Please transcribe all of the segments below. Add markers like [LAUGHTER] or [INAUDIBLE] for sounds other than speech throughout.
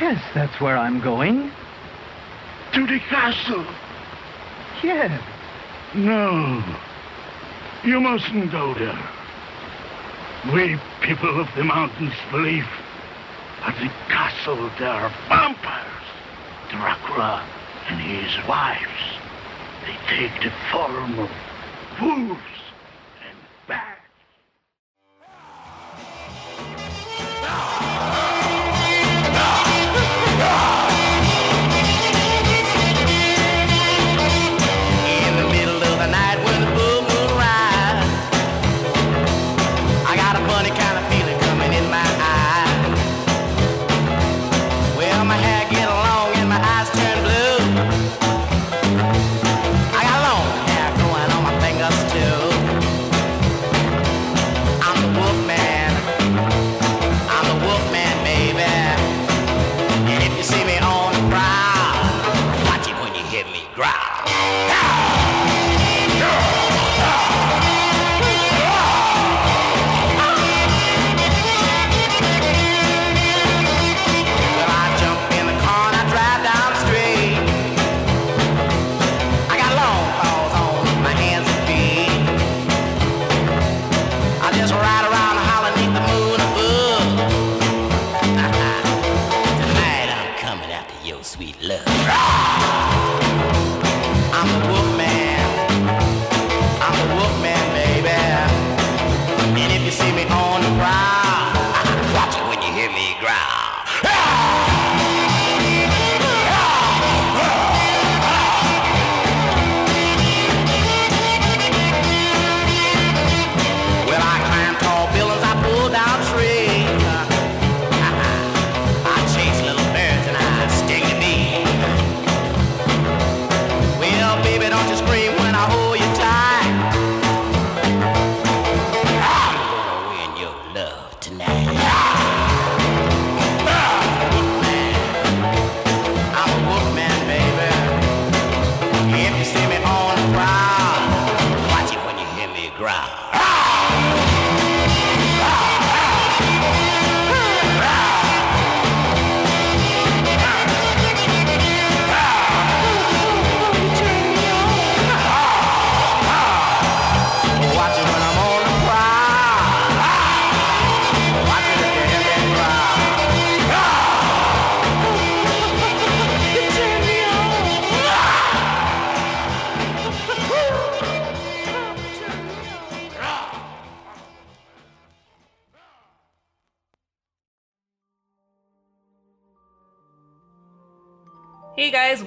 Yes, that's where I'm going. To the castle? Yes. No. You mustn't go there. We people of the mountains believe at the castle there are vampires. Dracula and his wives. They take the form of wolves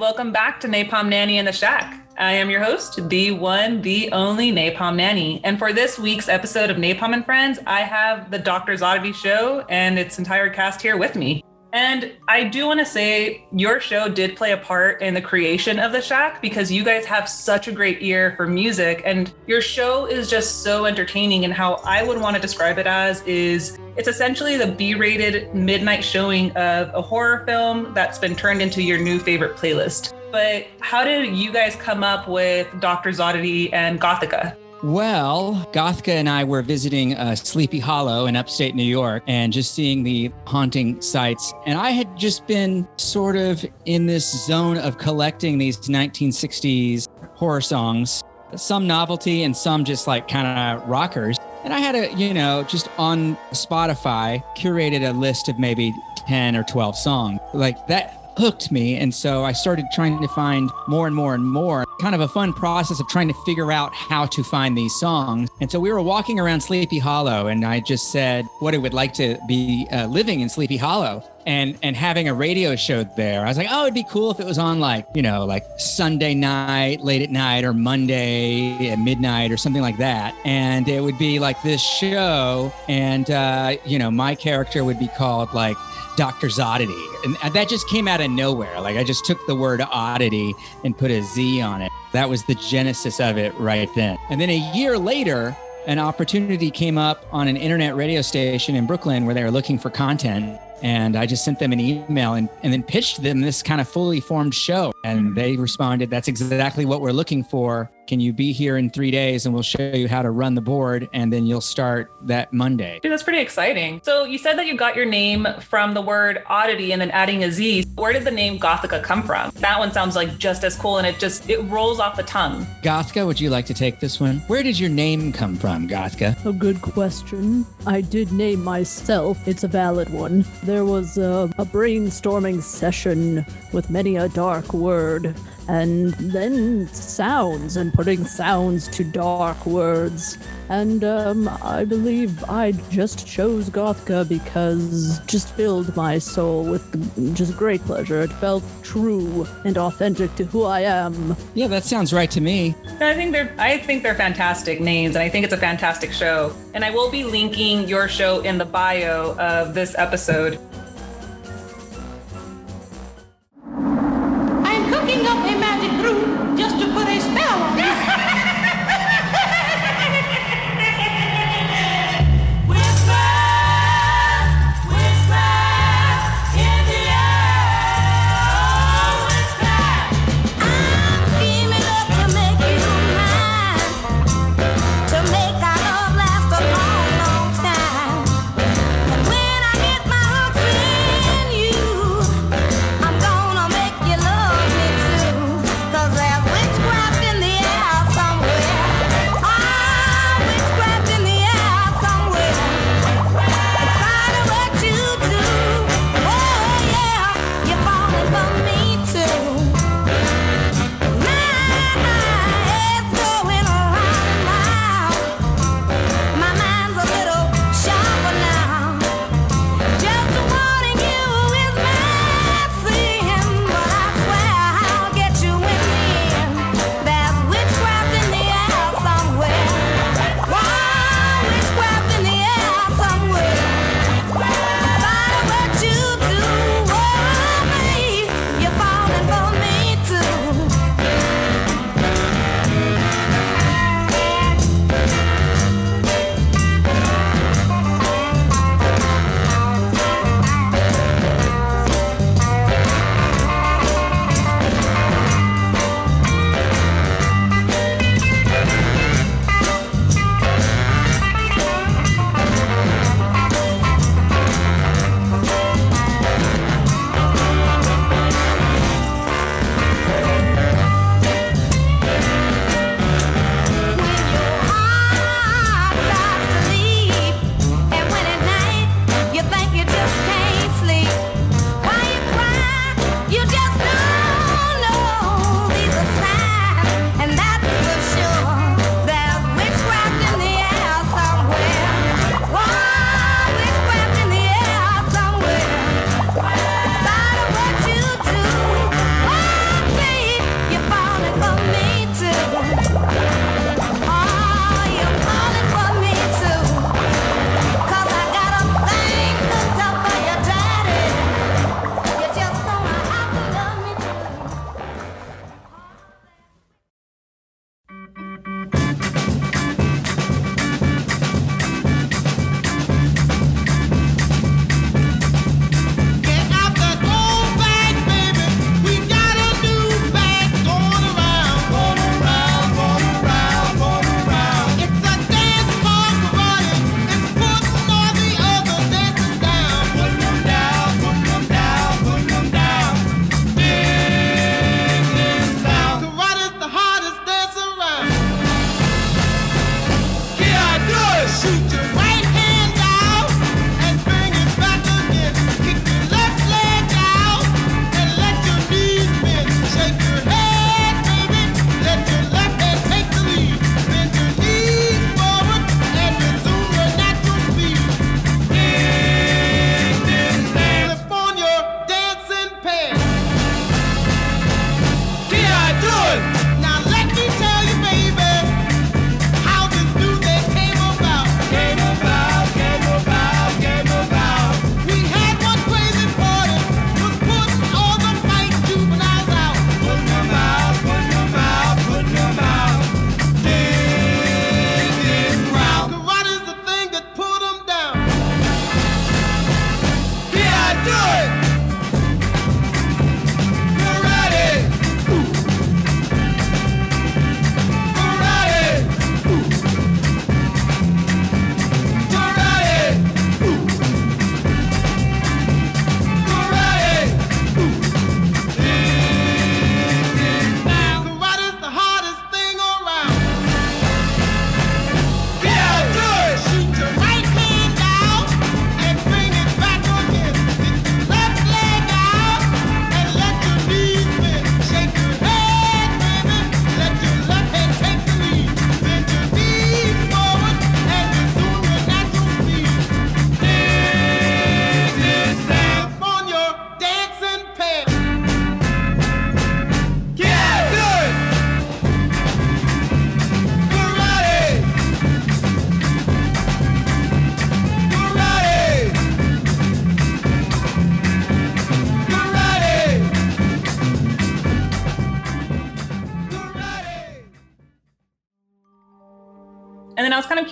welcome back to Napalm Nanny in the Shack. I am your host, the one, the only Napalm Nanny. And for this week's episode of Napalm and Friends, I have the Doctor's Oddity Show and its entire cast here with me. And I do want to say your show did play a part in the creation of the Shack because you guys have such a great ear for music and your show is just so entertaining and how I would want to describe it as is it's essentially the B-rated midnight showing of a horror film that's been turned into your new favorite playlist. But how did you guys come up with Dr. Oddity and Gothica? Well, Gothka and I were visiting uh, Sleepy Hollow in upstate New York and just seeing the haunting sites. And I had just been sort of in this zone of collecting these 1960s horror songs, some novelty and some just like kind of rockers. And I had a, you know, just on Spotify, curated a list of maybe 10 or 12 songs. Like that hooked me. And so I started trying to find more and more and more. Kind of a fun process of trying to figure out how to find these songs. And so we were walking around Sleepy Hollow, and I just said what it would like to be uh, living in Sleepy Hollow. And, and having a radio show there, I was like, oh, it'd be cool if it was on like, you know, like Sunday night, late at night, or Monday at midnight, or something like that. And it would be like this show, and, uh, you know, my character would be called like Doctor's Oddity. And that just came out of nowhere. Like I just took the word oddity and put a Z on it. That was the genesis of it right then. And then a year later, an opportunity came up on an internet radio station in Brooklyn where they were looking for content. And I just sent them an email and, and then pitched them this kind of fully formed show. And they responded, That's exactly what we're looking for. Can you be here in three days and we'll show you how to run the board and then you'll start that Monday? Dude, that's pretty exciting. So you said that you got your name from the word oddity and then adding a Z. Where did the name Gothica come from? That one sounds like just as cool and it just it rolls off the tongue. gothica would you like to take this one? Where did your name come from, gothica A good question. I did name myself. It's a valid one. There was a, a brainstorming session with many a dark word, and then sounds, and putting sounds to dark words. And um, I believe I just chose Gothka because just filled my soul with just great pleasure. It felt true and authentic to who I am. Yeah, that sounds right to me. I think they're I think they're fantastic names and I think it's a fantastic show. And I will be linking your show in the bio of this episode.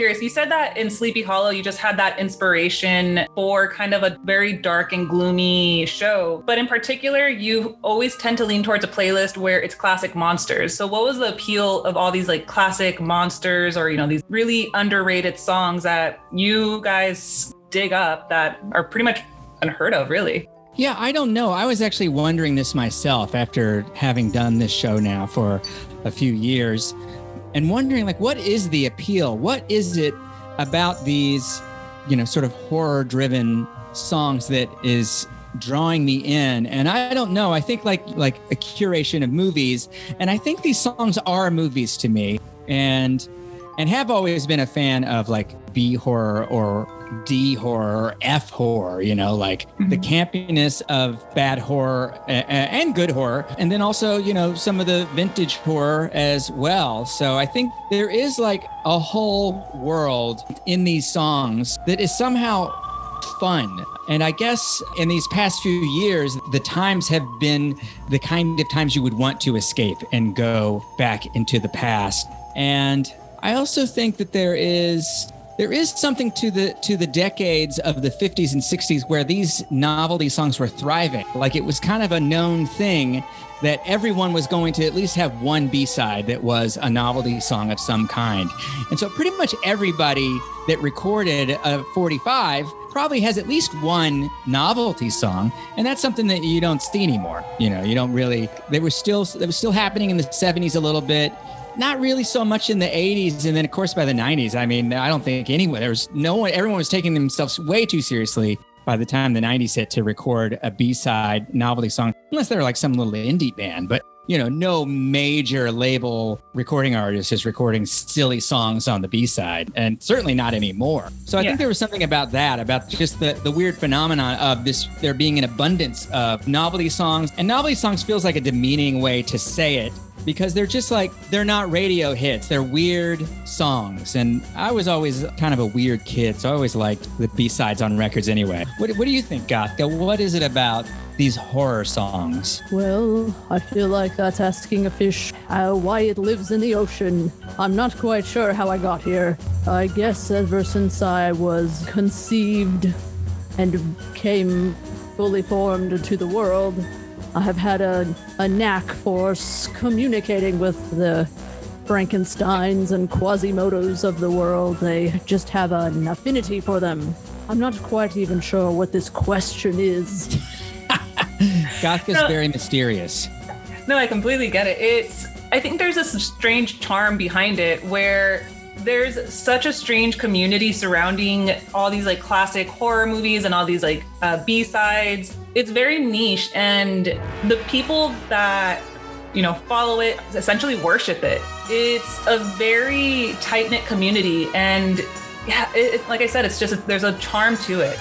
Curious. You said that in Sleepy Hollow, you just had that inspiration for kind of a very dark and gloomy show. But in particular, you always tend to lean towards a playlist where it's classic monsters. So, what was the appeal of all these like classic monsters or, you know, these really underrated songs that you guys dig up that are pretty much unheard of, really? Yeah, I don't know. I was actually wondering this myself after having done this show now for a few years and wondering like what is the appeal? What is it about these, you know, sort of horror driven songs that is drawing me in? And i don't know. I think like like a curation of movies and i think these songs are movies to me. And and have always been a fan of like b horror or D horror or F horror, you know, like the mm-hmm. campiness of bad horror and good horror. And then also, you know, some of the vintage horror as well. So I think there is like a whole world in these songs that is somehow fun. And I guess in these past few years, the times have been the kind of times you would want to escape and go back into the past. And I also think that there is there is something to the to the decades of the 50s and 60s where these novelty songs were thriving. Like it was kind of a known thing that everyone was going to at least have one B-side that was a novelty song of some kind. And so pretty much everybody that recorded a 45 probably has at least one novelty song and that's something that you don't see anymore you know you don't really they were still they was still happening in the 70s a little bit not really so much in the 80s and then of course by the 90s i mean i don't think anyone there was no one everyone was taking themselves way too seriously by the time the 90s hit to record a b-side novelty song unless they're like some little indie band but you know no major label recording artist is recording silly songs on the b-side and certainly not anymore so i Yeah. think there was something about that about just the, the weird phenomenon of this there being an abundance of novelty songs and novelty songs feels like a demeaning way to say it because they're just like they're not radio hits. They're weird songs. And i was always kind of a weird kid so i always liked the b-sides on records anyway. What, what do you think gothka? What is it about these horror songs? Well, I feel like that's asking a fish how, why it lives in the ocean. I'm not quite sure how I got here. I guess ever since I was conceived and came fully formed into the world, I have had a, a knack for communicating with the Frankensteins and Quasimodos of the world. They just have an affinity for them. I'm not quite even sure what this question is. [LAUGHS] gothka's No. very mysterious No, I completely get it. It's I think there's this strange charm behind it where there's such a strange community surrounding all these like classic horror movies and all these like uh, B-sides. It's very niche and the people that you know follow it essentially worship it. It's a very tight-knit community and yeah, it, it- like I said, it's just there's a charm to it.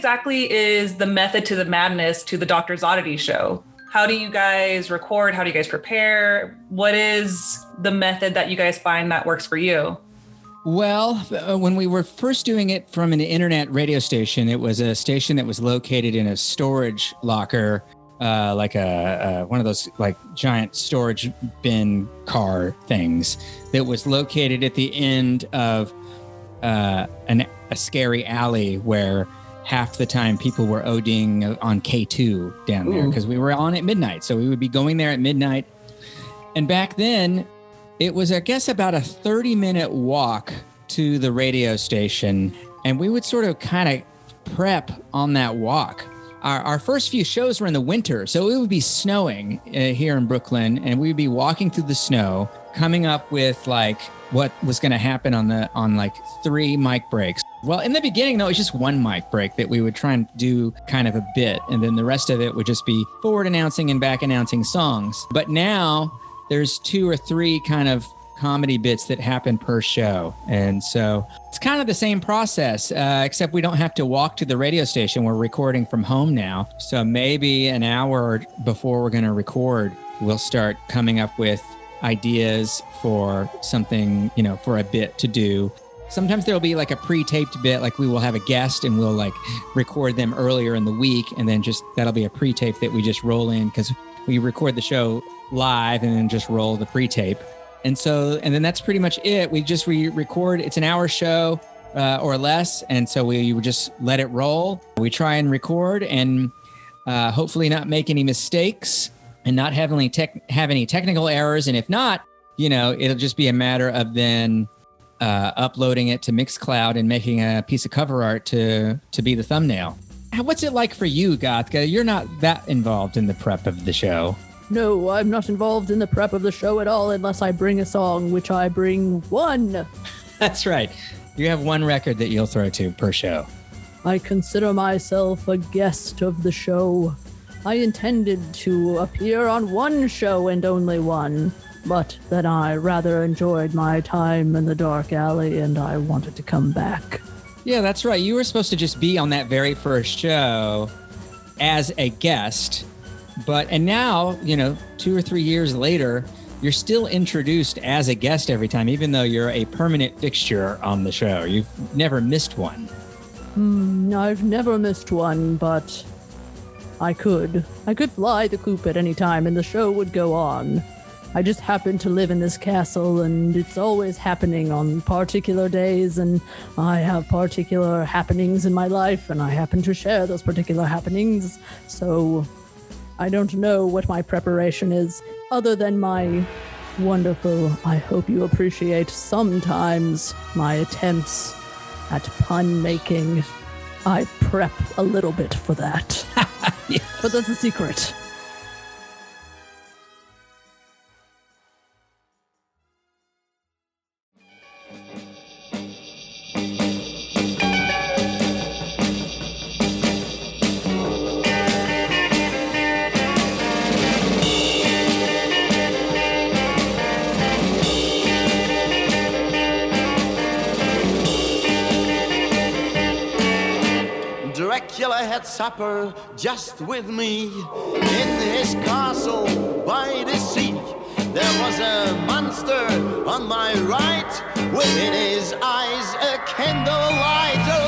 Exactly is the method to the madness to the Doctor's Oddity show? How do you guys record? How do you guys prepare? What is the method that you guys find that works for you? Well, uh, when we were first doing it from an internet radio station, it was a station that was located in a storage locker, uh, like a, uh, one of those like giant storage bin car things that was located at the end of uh, an, a scary alley where half the time people were ODing on K2 down there because we were on at midnight. So we would be going there at midnight. And back then, it was, I guess, about a 30 minute walk to the radio station. And we would sort of kind of prep on that walk. Our, our first few shows were in the winter. So it would be snowing uh, here in Brooklyn. And we would be walking through the snow, coming up with like what was going to happen on the, on like three mic breaks. Well, in the beginning, though, it was just one mic break that we would try and do kind of a bit. And then the rest of it would just be forward announcing and back announcing songs. But now, there's two or three kind of comedy bits that happen per show. And so it's kind of the same process, uh, except we don't have to walk to the radio station. We're recording from home now. So maybe an hour before we're going to record, we'll start coming up with ideas for something, you know, for a bit to do. Sometimes there'll be like a pre-taped bit, like we will have a guest and we'll like record them earlier in the week, and then just that'll be a pre-tape that we just roll in because we record the show live and then just roll the pre-tape. And so, and then that's pretty much it. We just we record. It's an hour show uh, or less, and so we would just let it roll. We try and record and uh, hopefully not make any mistakes and not have any tech have any technical errors. And if not, you know, it'll just be a matter of then uh, uploading it to Mixcloud and making a piece of cover art to to be the thumbnail. What's it like for you, Gothka? You're not that involved in the prep of the show. No, I'm not involved in the prep of the show at all unless I bring a song, which I bring one. [LAUGHS] That's right. You have one record that you'll throw to per show. I consider myself a guest of the show. I intended to appear on one show and only one, but then I rather enjoyed my time in the dark alley and I wanted to come back. Yeah, that's right. You were supposed to just be on that very first show as a guest, but and now, you know, 2 or 3 years later, you're still introduced as a guest every time even though you're a permanent fixture on the show. You've never missed one. Hmm, I've never missed one, but I could. I could fly the coop at any time and the show would go on. I just happen to live in this castle and it's always happening on particular days and I have particular happenings in my life and I happen to share those particular happenings. So I don't know what my preparation is other than my wonderful, I hope you appreciate sometimes my attempts at pun making. I prep a little bit for that. [LAUGHS] But that's a secret. Supper just with me in his castle by the sea. There was a monster on my right, within his eyes a candlelight.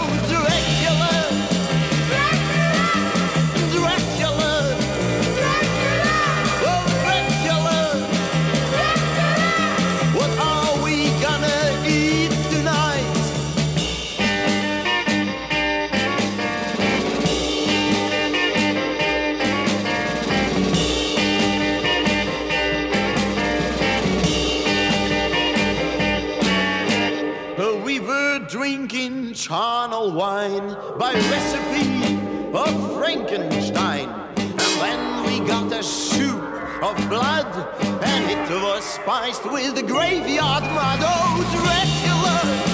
Charnel wine by recipe of Frankenstein. And then we got a soup of blood, and it was spiced with the graveyard mud. Oh, Dracula!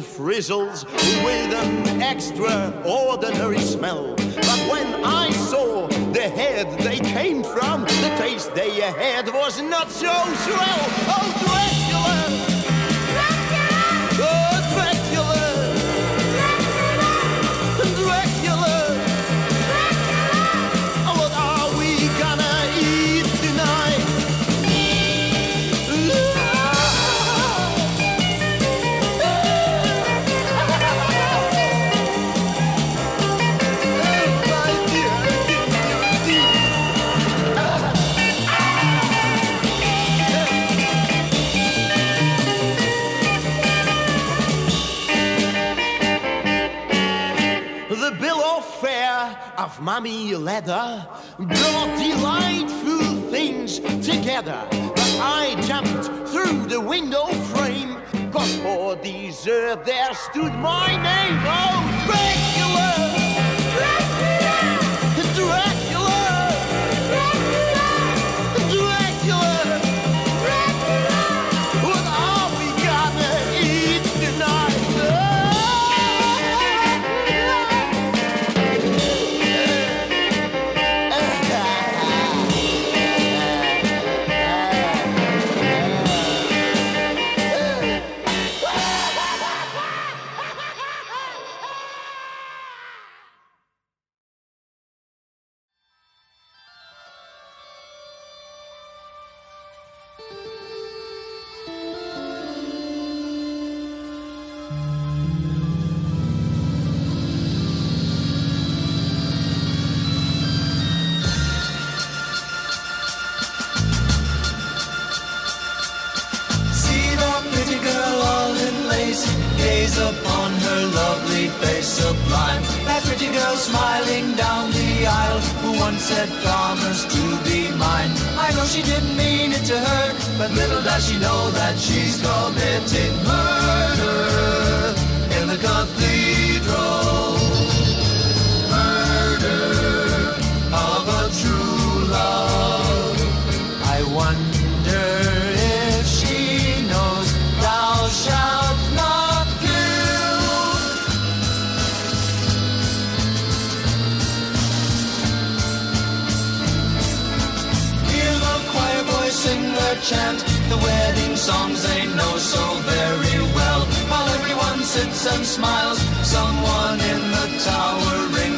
Frizzles with an extraordinary smell. But when I saw the head they came from, the taste they had was not so swell. Oh, Dracula! Leather brought delightful things together. But I jumped through the window frame, cause for dessert uh, there stood my name. Oh, Dracula! Chant, the wedding songs they know so very well. While everyone sits and smiles, someone in the tower rings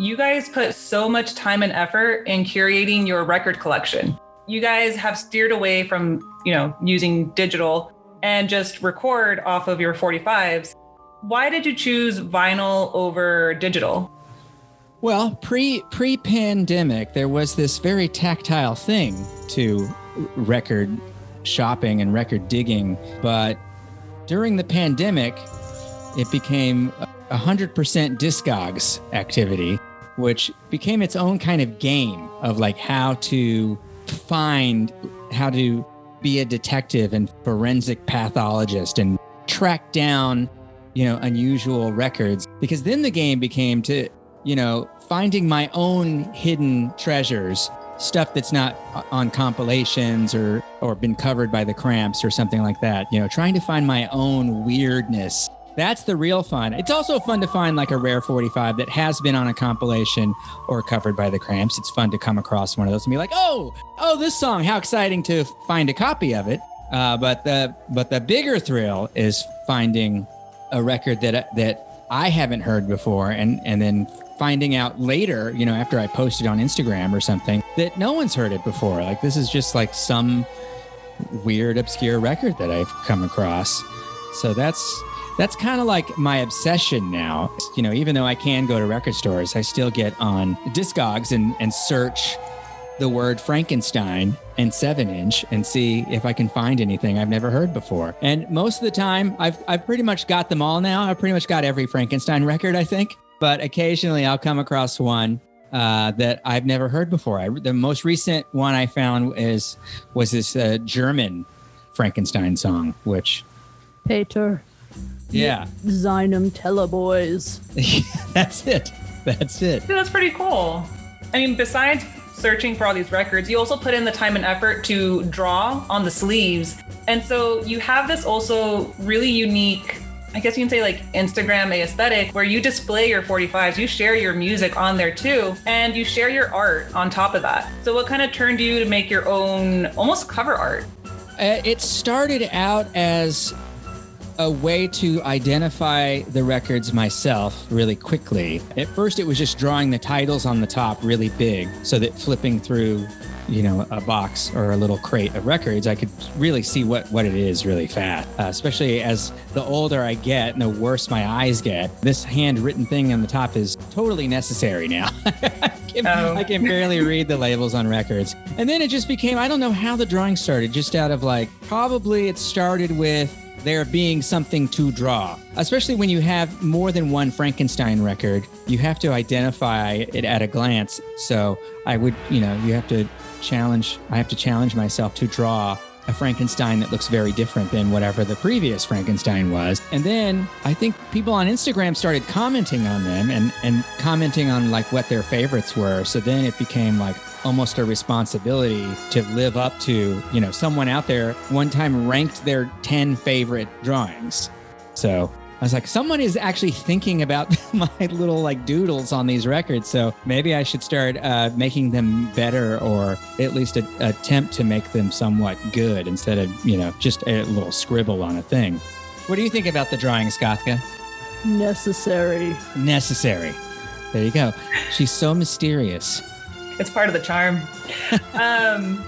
You guys put so much time and effort in curating your record collection. You guys have steered away from, you know, using digital and just record off of your 45s. Why did you choose vinyl over digital? Well, pre pre pandemic, there was this very tactile thing to record shopping and record digging, but during the pandemic, it became a hundred percent Discogs activity, which became its own kind of game of like how to find, how to be a detective and forensic pathologist and track down, you know, unusual records. Because then the game became to, you know, finding my own hidden treasures, stuff that's not uh, on compilations or or been covered by the cramps or something like that. You know, trying to find my own weirdness. That's the real fun. It's also fun to find like a rare 45 that has been on a compilation or covered by the cramps. It's fun to come across one of those and be like, oh, oh, this song, how exciting to find a copy of it. Uh, but the but the bigger thrill is finding a record that that I haven't heard before, and and then finding out later, you know, after I posted on Instagram or something, that no one's heard it before. Like this is just like some weird, obscure record that I've come across. So that's that's kind of like my obsession now. You know, even though I can go to record stores, I still get on Discogs and and search the word Frankenstein and seven inch and see if I can find anything I've never heard before. And most of the time, I've, I've pretty much got them all now. I've pretty much got every Frankenstein record, I think. But occasionally I'll come across one uh, that I've never heard before. I, the most recent one I found is was this uh, German Frankenstein song, which, Peter, yeah, Zynum Teleboys. [LAUGHS] that's it. That's it. Yeah, that's pretty cool. I mean, besides searching for all these records, you also put in the time and effort to draw on the sleeves. And so you have this also really unique, I guess you can say like Instagram aesthetic, where you display your 45s, you share your music on there too, and you share your art on top of that. So what kind of turned you to make your own almost cover art? Uh, it started out as a way to identify the records myself really quickly. At first, it was just drawing the titles on the top really big so that flipping through, you know, a box or a little crate of records, I could really see what, what it is really fast. Uh, especially as the older I get and the worse my eyes get, this handwritten thing on the top is totally necessary now. [LAUGHS] I, can, Oh. I can barely read the labels on records. And then it just became, I don't know how the drawing started, just out of like, probably it started with there being something to draw. Especially when you have more than one Frankenstein record, you have to identify it at a glance. So I would, you know, you have to challenge, I have to challenge myself to draw a Frankenstein that looks very different than whatever the previous Frankenstein was. And then I think people on Instagram started commenting on them and, and commenting on like what their favorites were. So then it became like almost a responsibility to live up to, you know, someone out there one time ranked their 10 favorite drawings. So I was like, someone is actually thinking about [LAUGHS] my little like doodles on these records. So maybe I should start uh, making them better or at least a, attempt to make them somewhat good instead of, you know, just a little scribble on a thing. What do you think about the drawings, Gothka? Necessary. Necessary. There you go. She's so mysterious. It's part of the charm. [LAUGHS] um,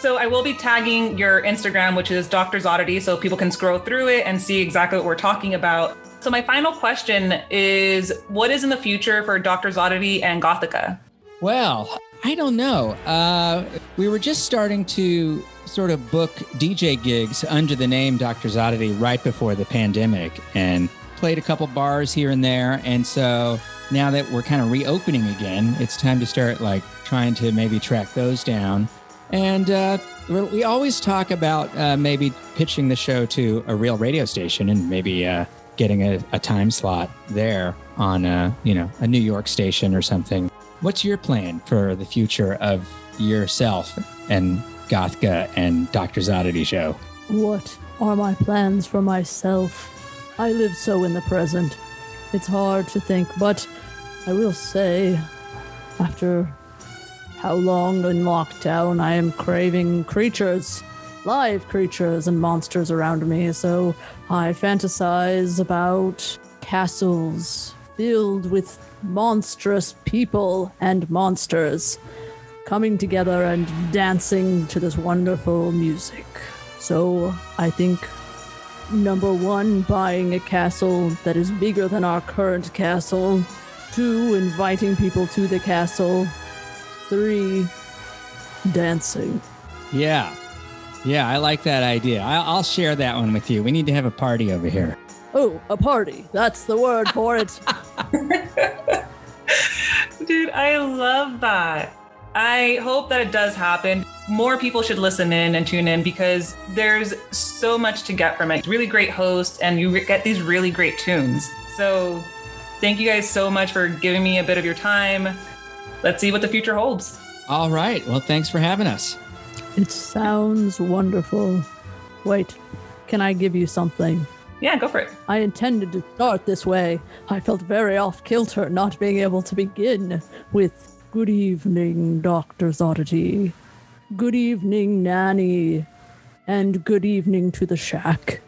so I will be tagging your Instagram, which is Doctor's Oddity, so people can scroll through it and see exactly what we're talking about. So my final question is, what is in the future for Doctor's Oddity and Gothica? Well, I don't know. Uh, we were just starting to sort of book DJ gigs under the name Doctor's Oddity right before the pandemic and played a couple bars here and there. And so now that we're kind of reopening again, it's time to start like trying to maybe track those down. And uh, we always talk about uh, maybe pitching the show to a real radio station and maybe uh, getting a, a time slot there on a, you know a New York station or something. What's your plan for the future of yourself and Gothka and Doctor's Oddity show? What are my plans for myself? I live so in the present. It's hard to think, but I will say, after how long in lockdown, I am craving creatures, live creatures and monsters around me. So I fantasize about castles filled with monstrous people and monsters coming together and dancing to this wonderful music. So I think number one, buying a castle that is bigger than our current castle. Two, inviting people to the castle. Three, dancing. Yeah. Yeah, I like that idea. I- I'll share that one with you. We need to have a party over here. Oh, a party. That's the word for it. [LAUGHS] Dude, I love that. I hope that it does happen. More people should listen in and tune in because there's so much to get from it. Really great host, and you get these really great tunes. So, thank you guys so much for giving me a bit of your time. Let's see what the future holds. All right. Well, thanks for having us. It sounds wonderful. Wait, can I give you something? Yeah, go for it. I intended to start this way. I felt very off kilter not being able to begin with Good evening, Doctor's Oddity. Good evening, Nanny. And good evening to the shack.